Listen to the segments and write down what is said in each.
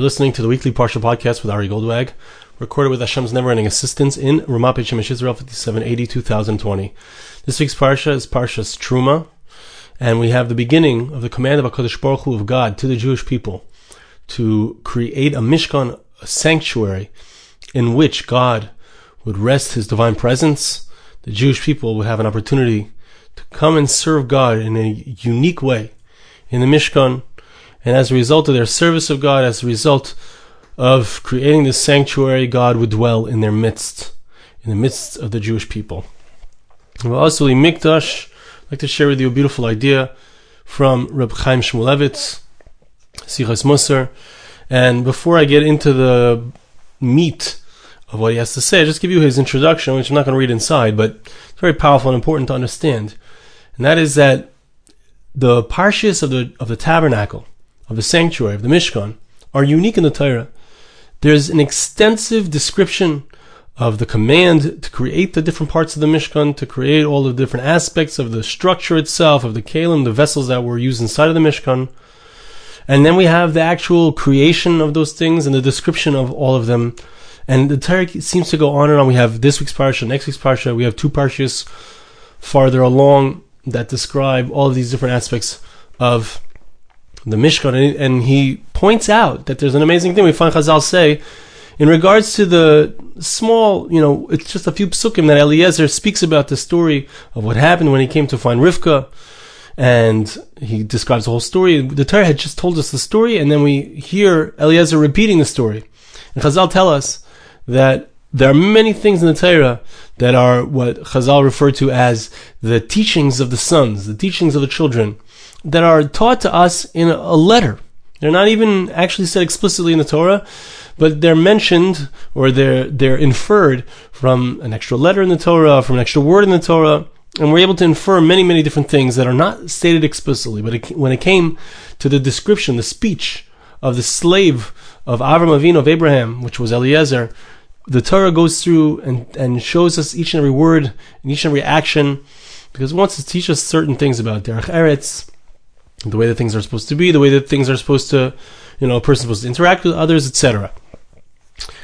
You're listening to the weekly Parsha podcast with Ari Goldwag, recorded with Hashem's never-ending assistance in Ramat Beit Israel 5780 2020. This week's Parsha is Parshas Truma, and we have the beginning of the command of HaKadosh Baruch Hu of God to the Jewish people to create a Mishkan, a sanctuary, in which God would rest His divine presence. The Jewish people would have an opportunity to come and serve God in a unique way in the Mishkan, and as a result of their service of God, as a result of creating this sanctuary, God would dwell in their midst, in the midst of the Jewish people. Vasu Li, Mikdash, I'd like to share with you a beautiful idea from Reb Chaim Shmulevitz, Sichas Musar. And before I get into the meat of what he has to say, I'll just give you his introduction, which I'm not going to read inside, but it's very powerful and important to understand. And that is that the parshas of the of the tabernacle of the sanctuary, of the Mishkan, are unique in the Torah. There's an extensive description of the command to create the different parts of the Mishkan, to create all the different aspects of the structure itself, of the kalim, the vessels that were used inside of the Mishkan. And then we have the actual creation of those things and the description of all of them. And the Torah seems to go on and on. We have this week's parsha, next week's parsha. We have two parshas farther along that describe all of these different aspects of the Mishkan, and he points out that there's an amazing thing we find Chazal say in regards to the small, you know, it's just a few psukim that Eliezer speaks about the story of what happened when he came to find Rivka, and he describes the whole story. The Torah had just told us the story, and then we hear Eliezer repeating the story. And Chazal tell us that there are many things in the Torah that are what Chazal refer to as the teachings of the sons, the teachings of the children that are taught to us in a letter. They're not even actually said explicitly in the Torah, but they're mentioned or they're they're inferred from an extra letter in the Torah, from an extra word in the Torah, and we're able to infer many many different things that are not stated explicitly. But it, when it came to the description, the speech of the slave of Avram Avinu of Abraham, which was Eliezer, the Torah goes through and, and shows us each and every word and each and every action because it wants to teach us certain things about Derech Eretz, the way that things are supposed to be, the way that things are supposed to, you know, a person's supposed to interact with others, etc.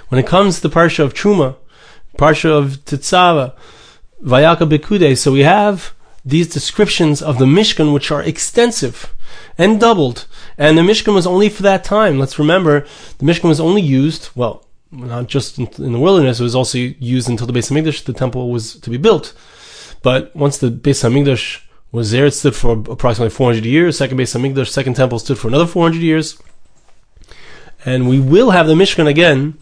When it comes to the parsha of Truma, parsha of Tetzava, Vayakhel Pekudei, so we have these descriptions of the Mishkan, which are extensive and doubled. And the Mishkan was only for that time. Let's remember, the Mishkan was only used, well, not just in, in the wilderness, it was also used until the Beis Hamikdash, the temple was to be built. But once the Beis Hamikdash was there. It stood for approximately 400 years. Second Beis Hamikdash, second temple stood for another 400 years. And we will have the Mishkan again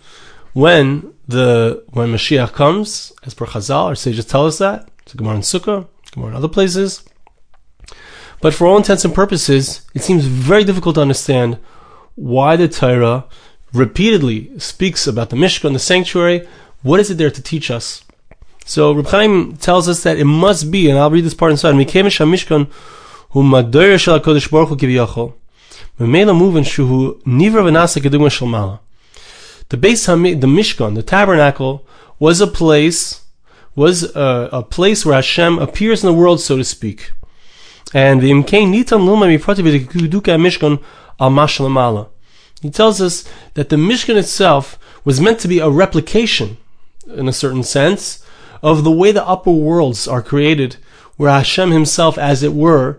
when the when Mashiach comes, as per Chazal, our sages tell us that. It's a Gemara in Sukkah, Gemara in other places. But for all intents and purposes, it seems very difficult to understand why the Torah repeatedly speaks about the Mishkan, the sanctuary. What is it there to teach us? So Reb Chaim tells us that it must be, and I'll read this part inside. Mikemesh Hamishkan hu madoyer shel Hakadosh Baruch Hu kiviyachol. Memela muven shuhu nivra v'nasa kedugma shel mala. The base, the Mishkan, the tabernacle, was a place, was a, a, place where Hashem appears in the world, so to speak. And the imkein nitan luma miprati v'duka Mishkan al mashal He tells us that the Mishkan itself was meant to be a replication, in a certain sense, of the way the upper worlds are created, where Hashem Himself, as it were,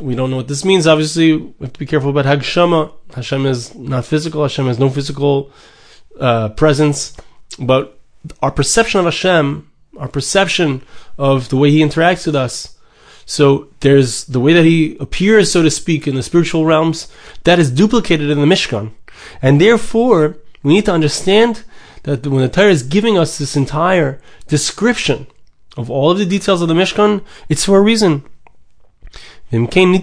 we don't know what this means. Obviously, we have to be careful about Hagshama. Hashem is not physical. Hashem has no physical uh, presence, but our perception of Hashem, our perception of the way He interacts with us. So there's the way that He appears, so to speak, in the spiritual realms. That is duplicated in the Mishkan, and therefore we need to understand that when the Torah is giving us this entire description of all of the details of the Mishkan, it's for a reason. We can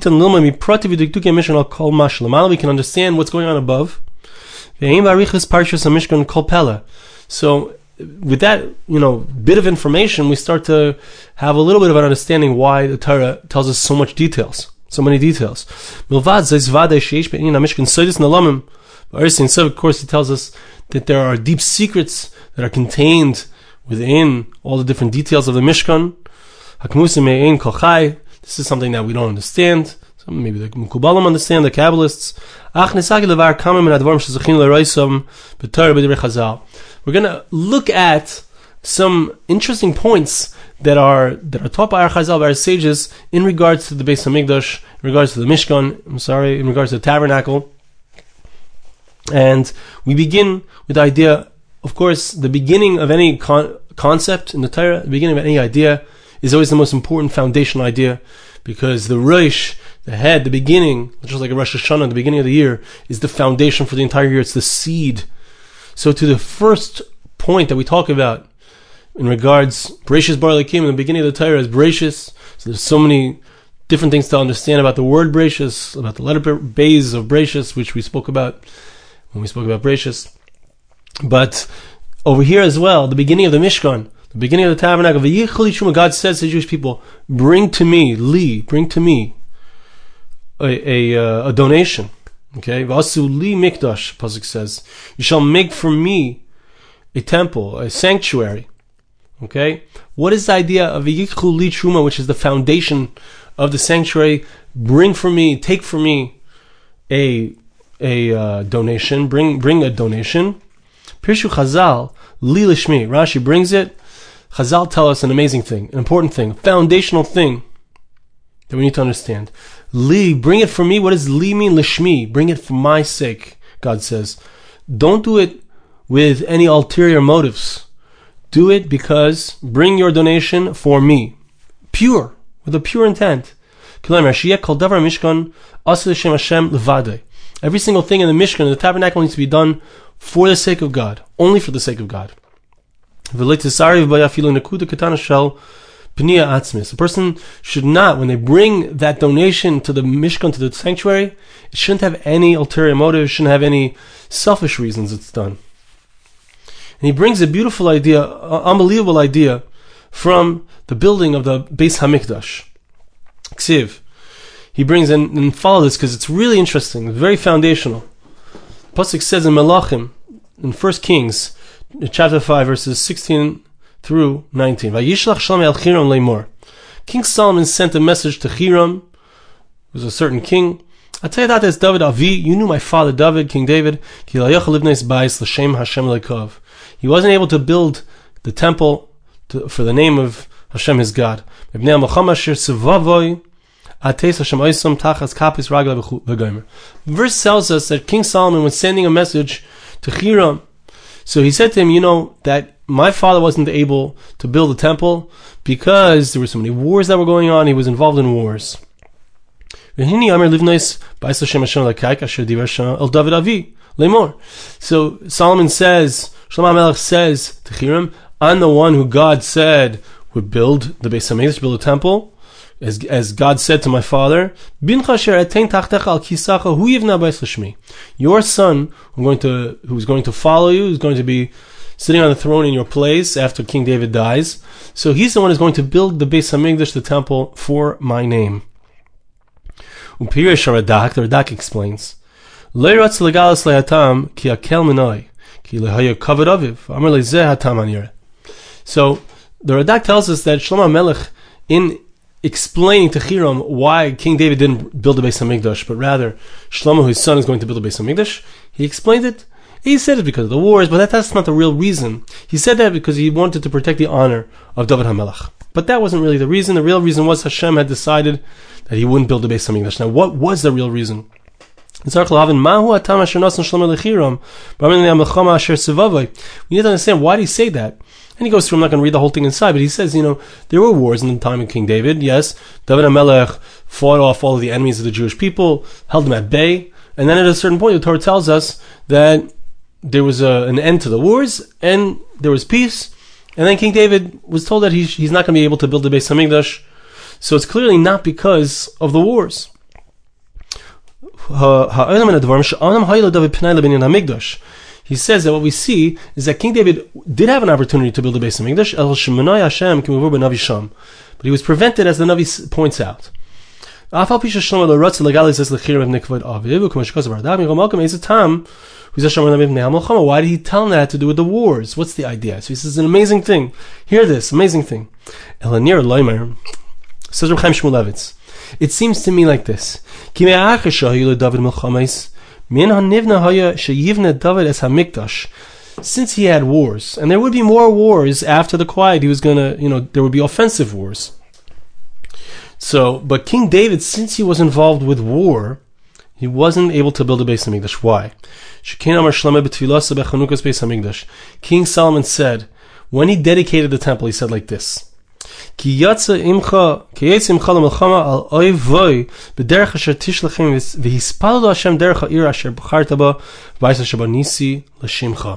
understand what's going on above. So, with that, you know, bit of information, we start to have a little bit of an understanding why the Torah tells us so much details, so many details. Of course, he tells us that there are deep secrets that are contained within all the different details of the Mishkan. This is something that we don't understand. Maybe the Mukubalim understand, the Kabbalists. We're going to look at some interesting points that are that are taught by our Chazal, by our sages, in regards to the base Beis Hamikdash, in regards to the Mishkan. I'm sorry, in regards to the tabernacle. And we begin with the idea, of course, the beginning of any con- concept in the Torah, the beginning of any idea, is always the most important foundational idea, because the Rosh, the head, the beginning, just like a Rosh Hashanah, the beginning of the year, is the foundation for the entire year. It's the seed. So to the first point that we talk about in regards Bereshis Bara Elokim in the beginning of the Torah is Bereshis. So there's so many different things to understand about the word Bereshis, about the letter bays of Bereshis, which we spoke about when we spoke about Bereshis. But over here as well, the beginning of the Mishkan, the beginning of the tabernacle, God says to the Jewish people, "Bring to me, Li, bring to me a, a, uh, a donation." Okay, Vasu Li Mikdash, Pasuk says, "You shall make for me a temple, a sanctuary." Okay, what is the idea of Yichul Li Truma, which is the foundation of the sanctuary? Bring for me, take for me a a uh, donation. Bring bring a donation. Pirshu Chazal Li Lishmi. Rashi brings it. Chazal tell us an amazing thing, an important thing, a foundational thing that we need to understand. Li, bring it for me. What does Li mean? Lishmi. Bring it for my sake. God says. Don't do it with any ulterior motives. Do it because bring your donation for me. Pure, with a pure intent. Every single thing in the Mishkan, the tabernacle, needs to be done for the sake of God, only for the sake of God. A person should not, when they bring that donation to the Mishkan, to the sanctuary, it shouldn't have any ulterior motive, it shouldn't have any selfish reasons it's done. And he brings a beautiful idea, unbelievable idea, from the building of the Beis Hamikdash. Ksiv. He brings in and follow this because it's really interesting, very foundational. Pasuk says in Melachim, in 1 Kings, chapter 5, verses 16 through 19. Vayishlach Shlomo el Chiram leimor. King Solomon sent a message to Hiram, who was a certain king. I tell you that as David Avi, you knew my father David, King David. He wasn't able to build the temple to, for the name of Hashem his God. Verse tells us that King Solomon was sending a message to Hiram. So he said to him, you know, that my father wasn't able to build a temple because there were so many wars that were going on. He was involved in wars. So Solomon says, Shlomo Melech says to Hiram, I'm the one who God said would build the Beis Hamikdash, build a temple. As, as God said to my father, Your son, who's going to, who's going to follow you, is going to be sitting on the throne in your place after King David dies. So he's the one who's going to build the Beis Hamikdash, the temple, for my name. The Radak explains, so the Radak tells us that Shlomo Melech, in explaining to Hiram why King David didn't build a Beis Hamikdash, but rather Shlomo, his son, is going to build a Beis Hamikdash, he explained it. He said it because of the wars, but that, that's not the real reason. He said that because he wanted to protect the honor of David HaMelech. But that wasn't really the reason. The real reason was Hashem had decided that he wouldn't build a Beis Hamikdash. Now, what was the real reason? We need to understand why did he say that. And he goes through, I'm not going to read the whole thing inside, but he says, you know, there were wars in the time of King David. Yes, David HaMelech fought off all of the enemies of the Jewish people, held them at bay. And then at a certain point, the Torah tells us that there was a, an end to the wars and there was peace. And then King David was told that he's, he's not going to be able to build the Beis Hamikdash. So it's clearly not because of the wars. He says that what we see is that King David did have an opportunity to build a Beis Hamikdash, but he was prevented, as the Navi points out. Why did he tell him that to do with the wars? What's the idea? So he says an amazing thing. Hear this, amazing thing. Says Reb Chaim Shmulevitz. It seems to me like this. Since he had wars, and there would be more wars after the quiet, he was gonna, you know, there would be offensive wars. So, but King David, since he was involved with war, he wasn't able to build a Beis Hamikdash. Why? King Solomon said, when he dedicated the temple, he said like this. כי יצא עמך, כי יצא עמך למלחמה על אוי ואוי בדרך אשר תשלחים והספלנו השם דרך העיר אשר בחרת בה ובית אשר בניסי לשמך.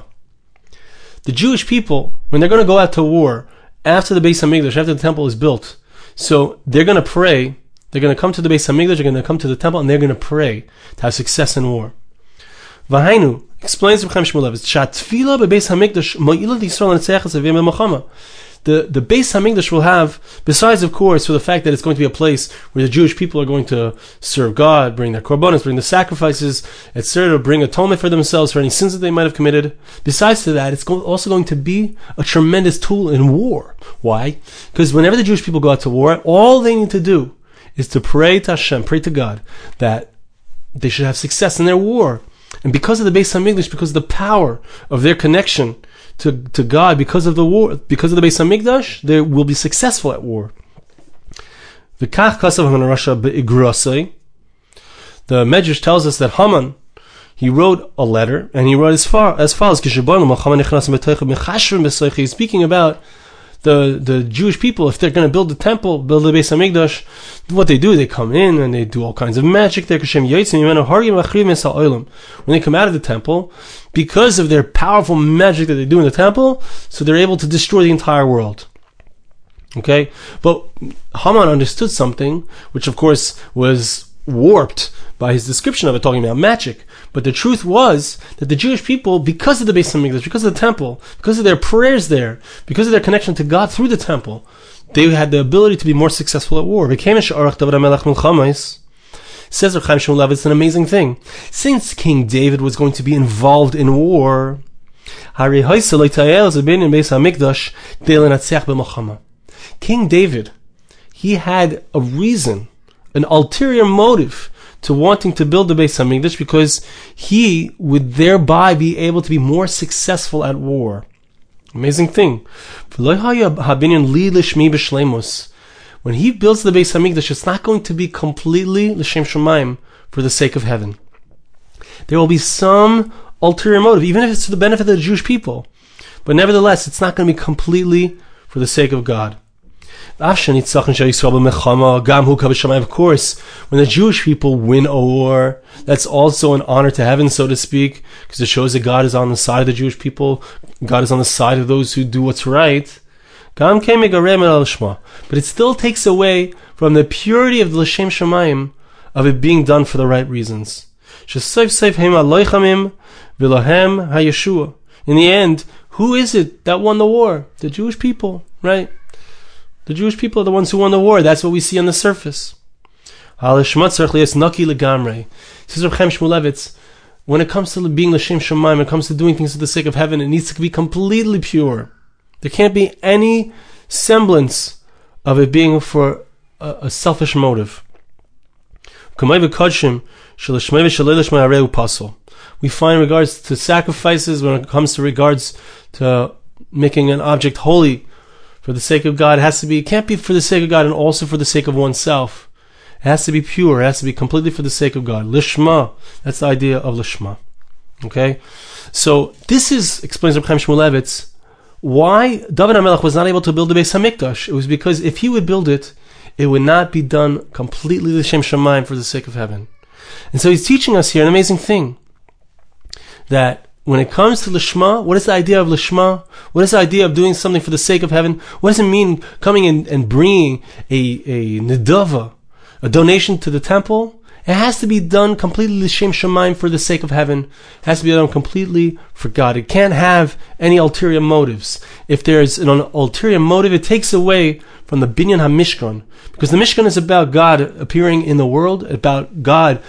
The Jewish people, when they're going to go out to war, after the Beis Hamikdash, after the temple is built, so they're going to pray, they're going to come to the Beis Hamikdash, they're going to come to the temple, and they're going to pray to have success in war. Vahainu explains Reb Chaim Shmulevitz, Shatfila beBeis Hamikdash mo'ilah Yisrael netzeches avim the, the Beis Hamikdash will have, besides, of course, for the fact that it's going to be a place where the Jewish people are going to serve God, bring their korbanos, bring the sacrifices, etc., bring atonement for themselves for any sins that they might have committed. Besides to that, it's also going to be a tremendous tool in war. Why? Because whenever the Jewish people go out to war, all they need to do is to pray to Hashem, pray to God, that they should have success in their war. And because of the Beis Hamikdash, because of the power of their connection to, to God because of the war, because of the Beis Hamikdash, they will be successful at war. The Medrash tells us that Haman, he wrote a letter, and he wrote as far as follows: He's speaking about the the Jewish people, if they're going to build the temple, build the Beis Hamikdash, what they do, they come in and they do all kinds of magic. When they come out of the temple, because of their powerful magic that they do in the temple, so they're able to destroy the entire world. Okay, but Haman understood something, which of course was warped by his description of it, talking about magic. But the truth was that the Jewish people, because of the Beis Hamikdash, because of the temple, because of their prayers there, because of their connection to God through the temple, they had the ability to be more successful at war. Says Chaim Shmulevitz an amazing thing. Since King David was going to be involved in war, King David, he had a reason, an ulterior motive to wanting to build the Beis Hamikdash because he would thereby be able to be more successful at war. Amazing thing. When he builds the Beis Hamikdash, it's not going to be completely l'shem shemaim for the sake of heaven. There will be some ulterior motive, even if it's to the benefit of the Jewish people. But nevertheless, it's not going to be completely for the sake of God. Of course, when the Jewish people win a war, that's also an honor to heaven, so to speak, because it shows that God is on the side of the Jewish people. God is on the side of those who do what's right. But it still takes away from the purity of the L'Shem Shemaim of it being done for the right reasons. In the end, who is it that won the war? The Jewish people, right? The Jewish people are the ones who won the war. That's what we see on the surface. When it comes to being L'Shem Shemaim, when it comes to doing things for the sake of heaven, it needs to be completely pure. There can't be any semblance of it being for a, a selfish motive. We find regards to sacrifices when it comes to regards to making an object holy for the sake of God. It has to be, it can't be for the sake of God and also for the sake of oneself. It has to be pure. It has to be completely for the sake of God. Lishma. That's the idea of Lishma. Okay? So, this is, explains Reb Chaim Shmulevitz, why David HaMelech was not able to build the Beis HaMikdash. It was because if he would build it, it would not be done completely L'Shem Shemaim for the sake of heaven. And so he's teaching us here an amazing thing. That when it comes to Lishma, what is the idea of Lishma? What is the idea of doing something for the sake of heaven? What does it mean coming in and bringing a, a nidava, a donation to the temple? It has to be done completely l'shem shemaim for the sake of heaven. It has to be done completely for God. It can't have any ulterior motives. If there's an ulterior motive, it takes away from the binyan hamishkan, because the Mishkan is about God appearing in the world, about God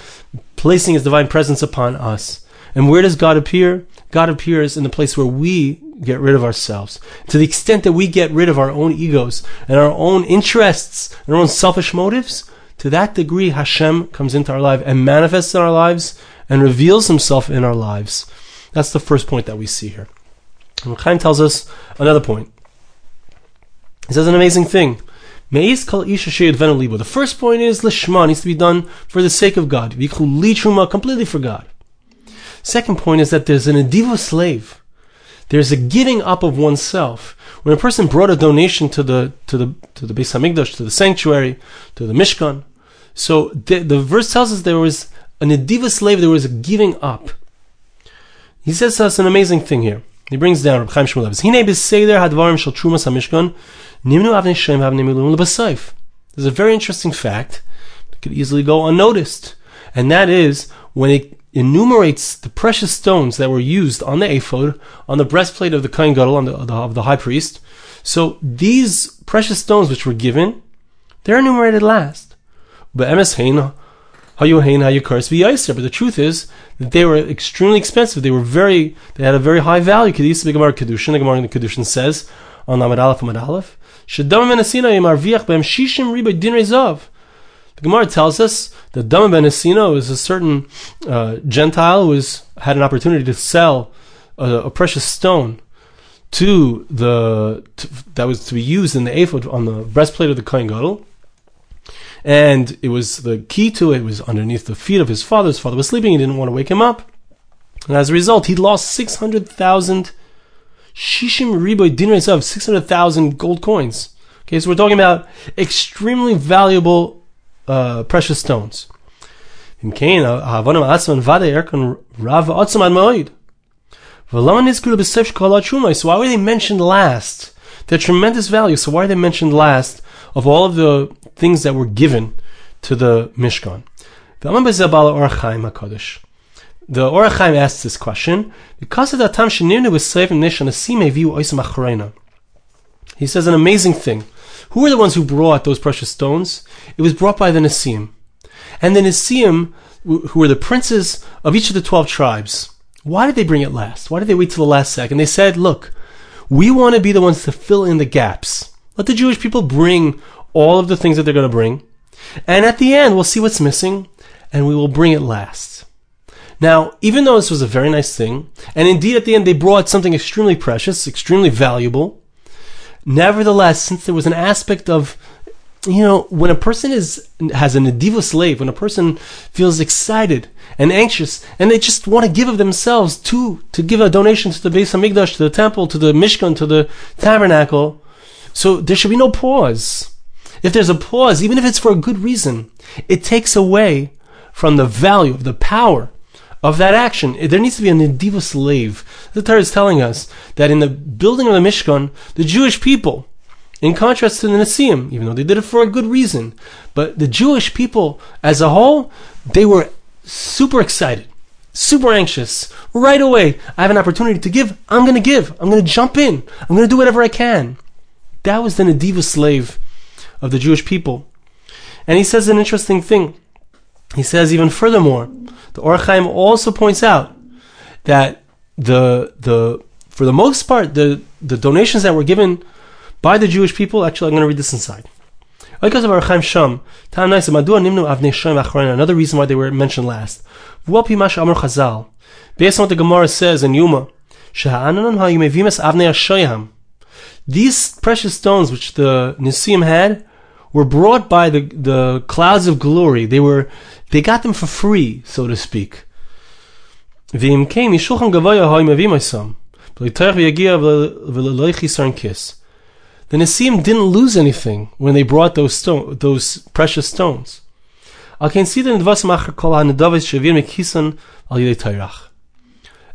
placing His divine presence upon us. And where does God appear? God appears in the place where we get rid of ourselves. To the extent that we get rid of our own egos and our own interests and our own selfish motives, to that degree Hashem comes into our life and manifests in our lives and reveals himself in our lives. That's the first point that we see here. And Chaim tells us another point. He says an amazing thing. The first point is lishma needs to be done for the sake of God. completely for God. Second point is that there's an adiva slave. There's a giving up of oneself. When a person brought a donation to the to the to the Beis Hamikdash, to the sanctuary, to the Mishkan, so the, the verse tells us there was an adiva slave. There was a giving up. He says to us an amazing thing here. He brings down Reb Chaim Shmulevitz. Hine b'seder hadvarim shel hamishkan nimnu avnei shem avnei lebasayif. There's a very interesting fact that could easily go unnoticed, and that is when it enumerates the precious stones that were used on the ephod, on the breastplate of the Kohen Gadol, on the, of the high priest. So these precious stones which were given, they're enumerated last. But But the truth is that they were extremely expensive. They were very, they had a very high value. Kedis Gemara Kedushin, the Gemara in the Kedushin says on Amad Aleph Amad Aleph, Shedam Menasina Yimarviach Bem Shishim Riba Din Rezav. The Gemara tells us that Dama ben Nesina was a certain uh, Gentile who had an opportunity to sell a, a precious stone to the to, that was to be used in the ephod on the breastplate of the Kohen Gadol. And it was the key to it was underneath the feet of his father. His father was sleeping. He didn't want to wake him up. And as a result, he lost 600,000 Shishim Riboy dinars of 600,000 gold coins. Okay, so we're talking about extremely valuable uh, precious stones. So why were they mentioned last? They're tremendous value. So why are they mentioned last of all of the things that were given to the Mishkan? The Ohr HaChaim asks this question because of the time Shenirnu was slave Nishan Asime view Oisam He says an amazing thing. Who were the ones who brought those precious stones? It was brought by the Nasiim. And the Nasiim, who were the princes of each of the 12 tribes, why did they bring it last? Why did they wait till the last second? They said, look, we want to be the ones to fill in the gaps. Let the Jewish people bring all of the things that they're going to bring. And at the end, we'll see what's missing and we will bring it last. Now, even though this was a very nice thing, and indeed at the end they brought something extremely precious, extremely valuable, Nevertheless, since there was an aspect of you know, when a person is has an adiva slave, when a person feels excited and anxious, and they just want to give of themselves to to give a donation to the Beis Hamikdash, to the temple, to the Mishkan, to the tabernacle, so there should be no pause. If there's a pause, even if it's for a good reason, it takes away from the value of the power of that action. There needs to be a Nedivas lev. The Torah is telling us that in the building of the Mishkan, the Jewish people, in contrast to the Nasiim, even though they did it for a good reason, but the Jewish people as a whole, they were super excited, super anxious. Right away, I have an opportunity to give. I'm going to give. I'm going to jump in. I'm going to do whatever I can. That was the Nedivas lev of the Jewish people. And he says an interesting thing. He says even furthermore, the Ohr HaChaim also points out that the the for the most part the the donations that were given by the Jewish people. Actually, I'm going to read this inside. Another reason why they were mentioned last. Based on what the Gemara says in Yuma, these precious stones which the Nasiim had were brought by the, the clouds of glory. They were they got them for free, so to speak. The Nasiim didn't lose anything when they brought those stone, those precious stones.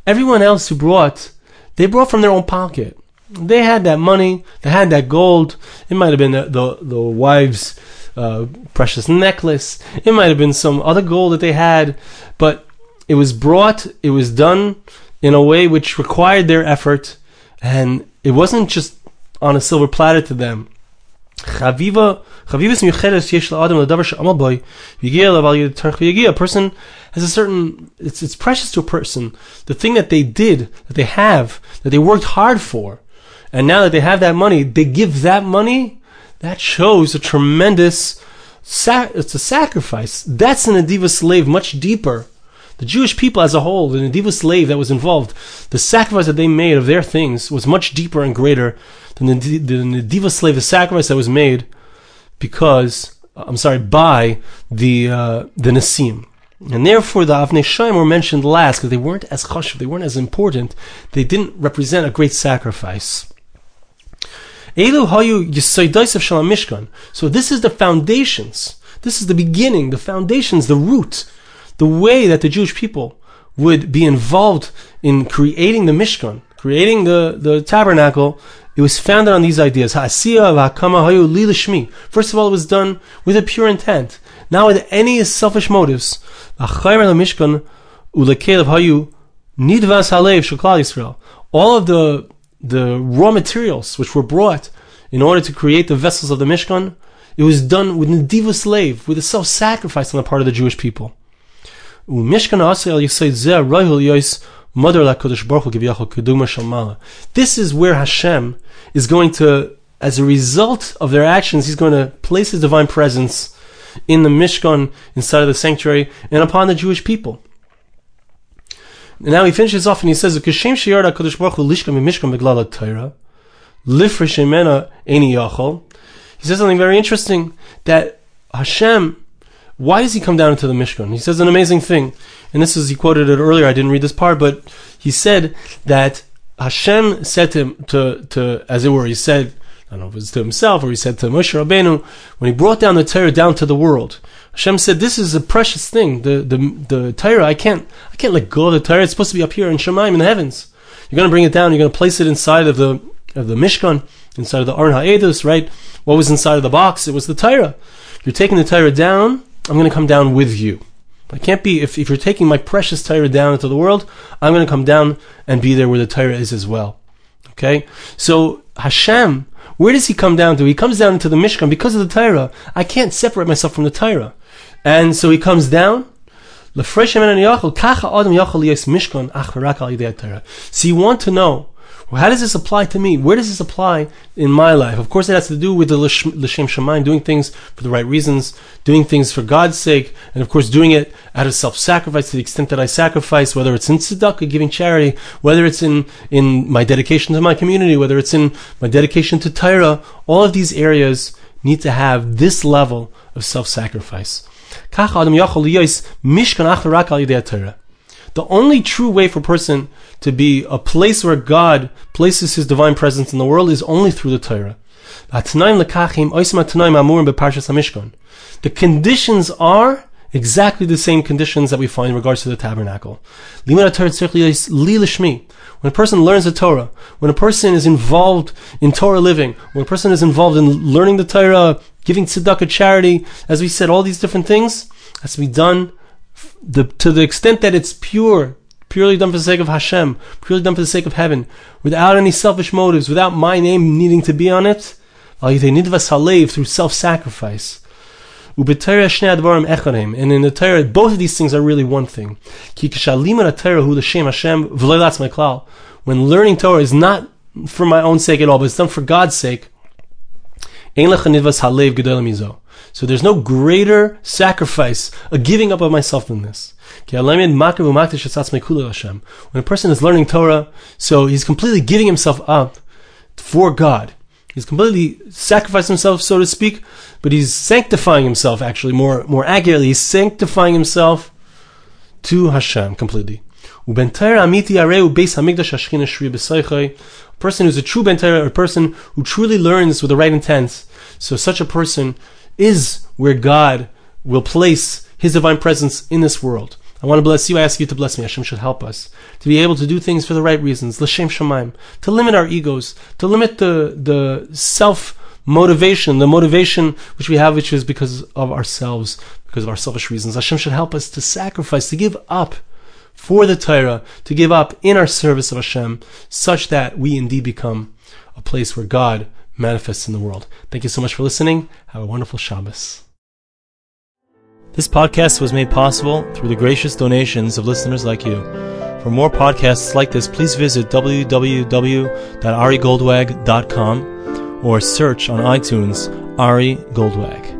Everyone else who brought, they brought from their own pocket. They had that money, they had that gold. It might have been the, the, the wife's uh, precious necklace. It might have been some other gold that they had, but it was brought, it was done in a way which required their effort, and it wasn't just on a silver platter to them. A person has a certain, it's, it's precious to a person. The thing that they did, that they have, that they worked hard for, and now that they have that money, they give that money that shows a tremendous Sa- it's a sacrifice. That's an Adiva slave much deeper. The Jewish people as a whole, the Nedivas lev that was involved, the sacrifice that they made of their things was much deeper and greater than the, the Nedivas lev, the sacrifice that was made because, I'm sorry, by the uh, the Nasiim. And therefore, the Avnei Shaim were mentioned last because they weren't as chashuv, they weren't as important, they didn't represent a great sacrifice. Elu hayu of shalom mishkan. So this is the foundations. This is the beginning, the foundations, the root, the way that the Jewish people would be involved in creating the Mishkan, creating the, the tabernacle. It was founded on these ideas. First of all, it was done with a pure intent, not with any selfish motives. All of the the raw materials which were brought in order to create the vessels of the Mishkan, it was done with Nedivas lev, with a self-sacrifice on the part of the Jewish people. This is where Hashem is going to, as a result of their actions, He's going to place His divine presence in the Mishkan, inside of the sanctuary, and upon the Jewish people. And now he finishes off and he says, "Kashem sheyard Hakadosh Baruch Hu lishka mimishkan beglal Torah, lifresh emena eni yachol." He says something very interesting that Hashem. Why does he come down into the Mishkan? He says an amazing thing, and this is he quoted it earlier. I didn't read this part, but he said that Hashem said to him, to, to as it were, he said, I don't know if it was to himself or he said to Moshe Rabbeinu, when he brought down the Torah down to the world, Hashem said, "This is a precious thing. The the the Torah. I can't I can't let go of the Torah. It's supposed to be up here in Shemaim in the heavens. You're going to bring it down. You're going to place it inside of the of the Mishkan, inside of the Aron Ha'edus, right? What was inside of the box? It was the Torah. You're taking the Torah down. I'm going to come down with you. I can't be if if you're taking my precious Torah down into the world. I'm going to come down and be there where the Torah is as well. Okay, so Hashem." Where does he come down to? He comes down into the Mishkan because of the Torah. I can't separate myself from the Torah. And so he comes down. So you want to know well, how does this apply to me? Where does this apply in my life? Of course, it has to do with the L'Shem Shemaim, doing things for the right reasons, doing things for God's sake, and of course, doing it out of self-sacrifice to the extent that I sacrifice, whether it's in tzedakah, giving charity, whether it's in, in my dedication to my community, whether it's in my dedication to Torah, all of these areas need to have this level of self-sacrifice. The only true way for a person to be a place where God places His divine presence in the world is only through the Torah. The conditions are exactly the same conditions that we find in regards to the tabernacle. When a person learns the Torah, when a person is involved in Torah living, when a person is involved in learning the Torah, giving tzedakah charity, as we said, all these different things has to be done the, to the extent that it's pure, purely done for the sake of Hashem, purely done for the sake of heaven, without any selfish motives, without my name needing to be on it, through self-sacrifice. And in the Torah, both of these things are really one thing. When learning Torah is not for my own sake at all, but it's done for God's sake, so there's no greater sacrifice, a giving up of myself than this. When a person is learning Torah, so he's completely giving himself up for God. He's completely sacrificed himself, so to speak, but he's sanctifying himself, actually, more, more accurately, he's sanctifying himself to Hashem completely. A person who's a true Ben a person who truly learns with the right intent, so such a person is where God will place His divine presence in this world. I want to bless you. I ask you to bless me. Hashem should help us to be able to do things for the right reasons. L'shem shemaim. To limit our egos. To limit the, the self motivation, the motivation which we have, which is because of ourselves, because of our selfish reasons. Hashem should help us to sacrifice, to give up for the Torah, to give up in our service of Hashem, such that we indeed become a place where God manifests in the world. Thank you so much for listening. Have a wonderful Shabbos. This podcast was made possible through the gracious donations of listeners like you. For more podcasts like this, please visit www.arigoldwag.com or search on iTunes Ari Goldwag.